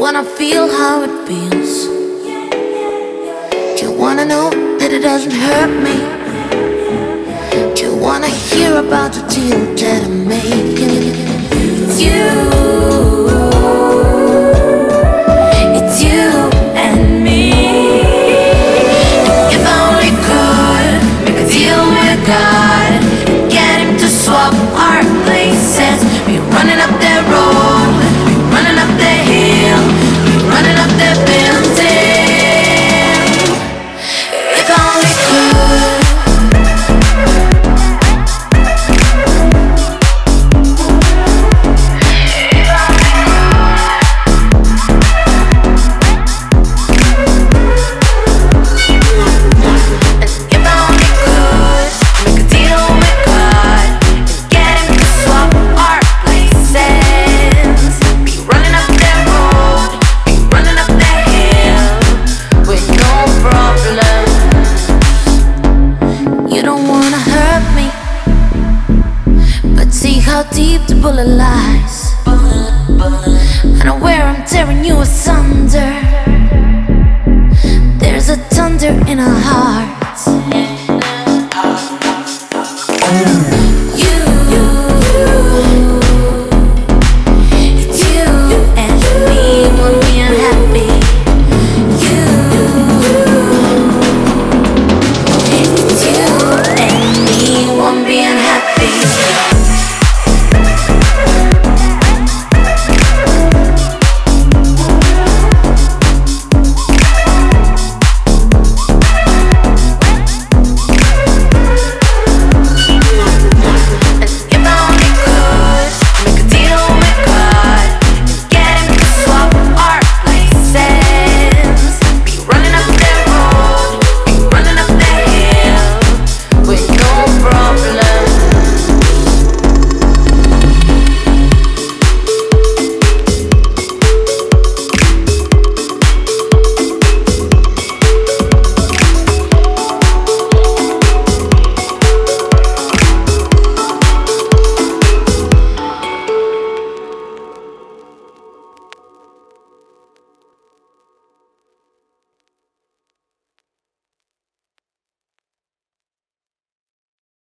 wanna feel how it feels. Do you wanna know that it doesn't hurt me? Do you wanna hear about the deal? how deep the bullet lies. I know where I'm tearing you aside.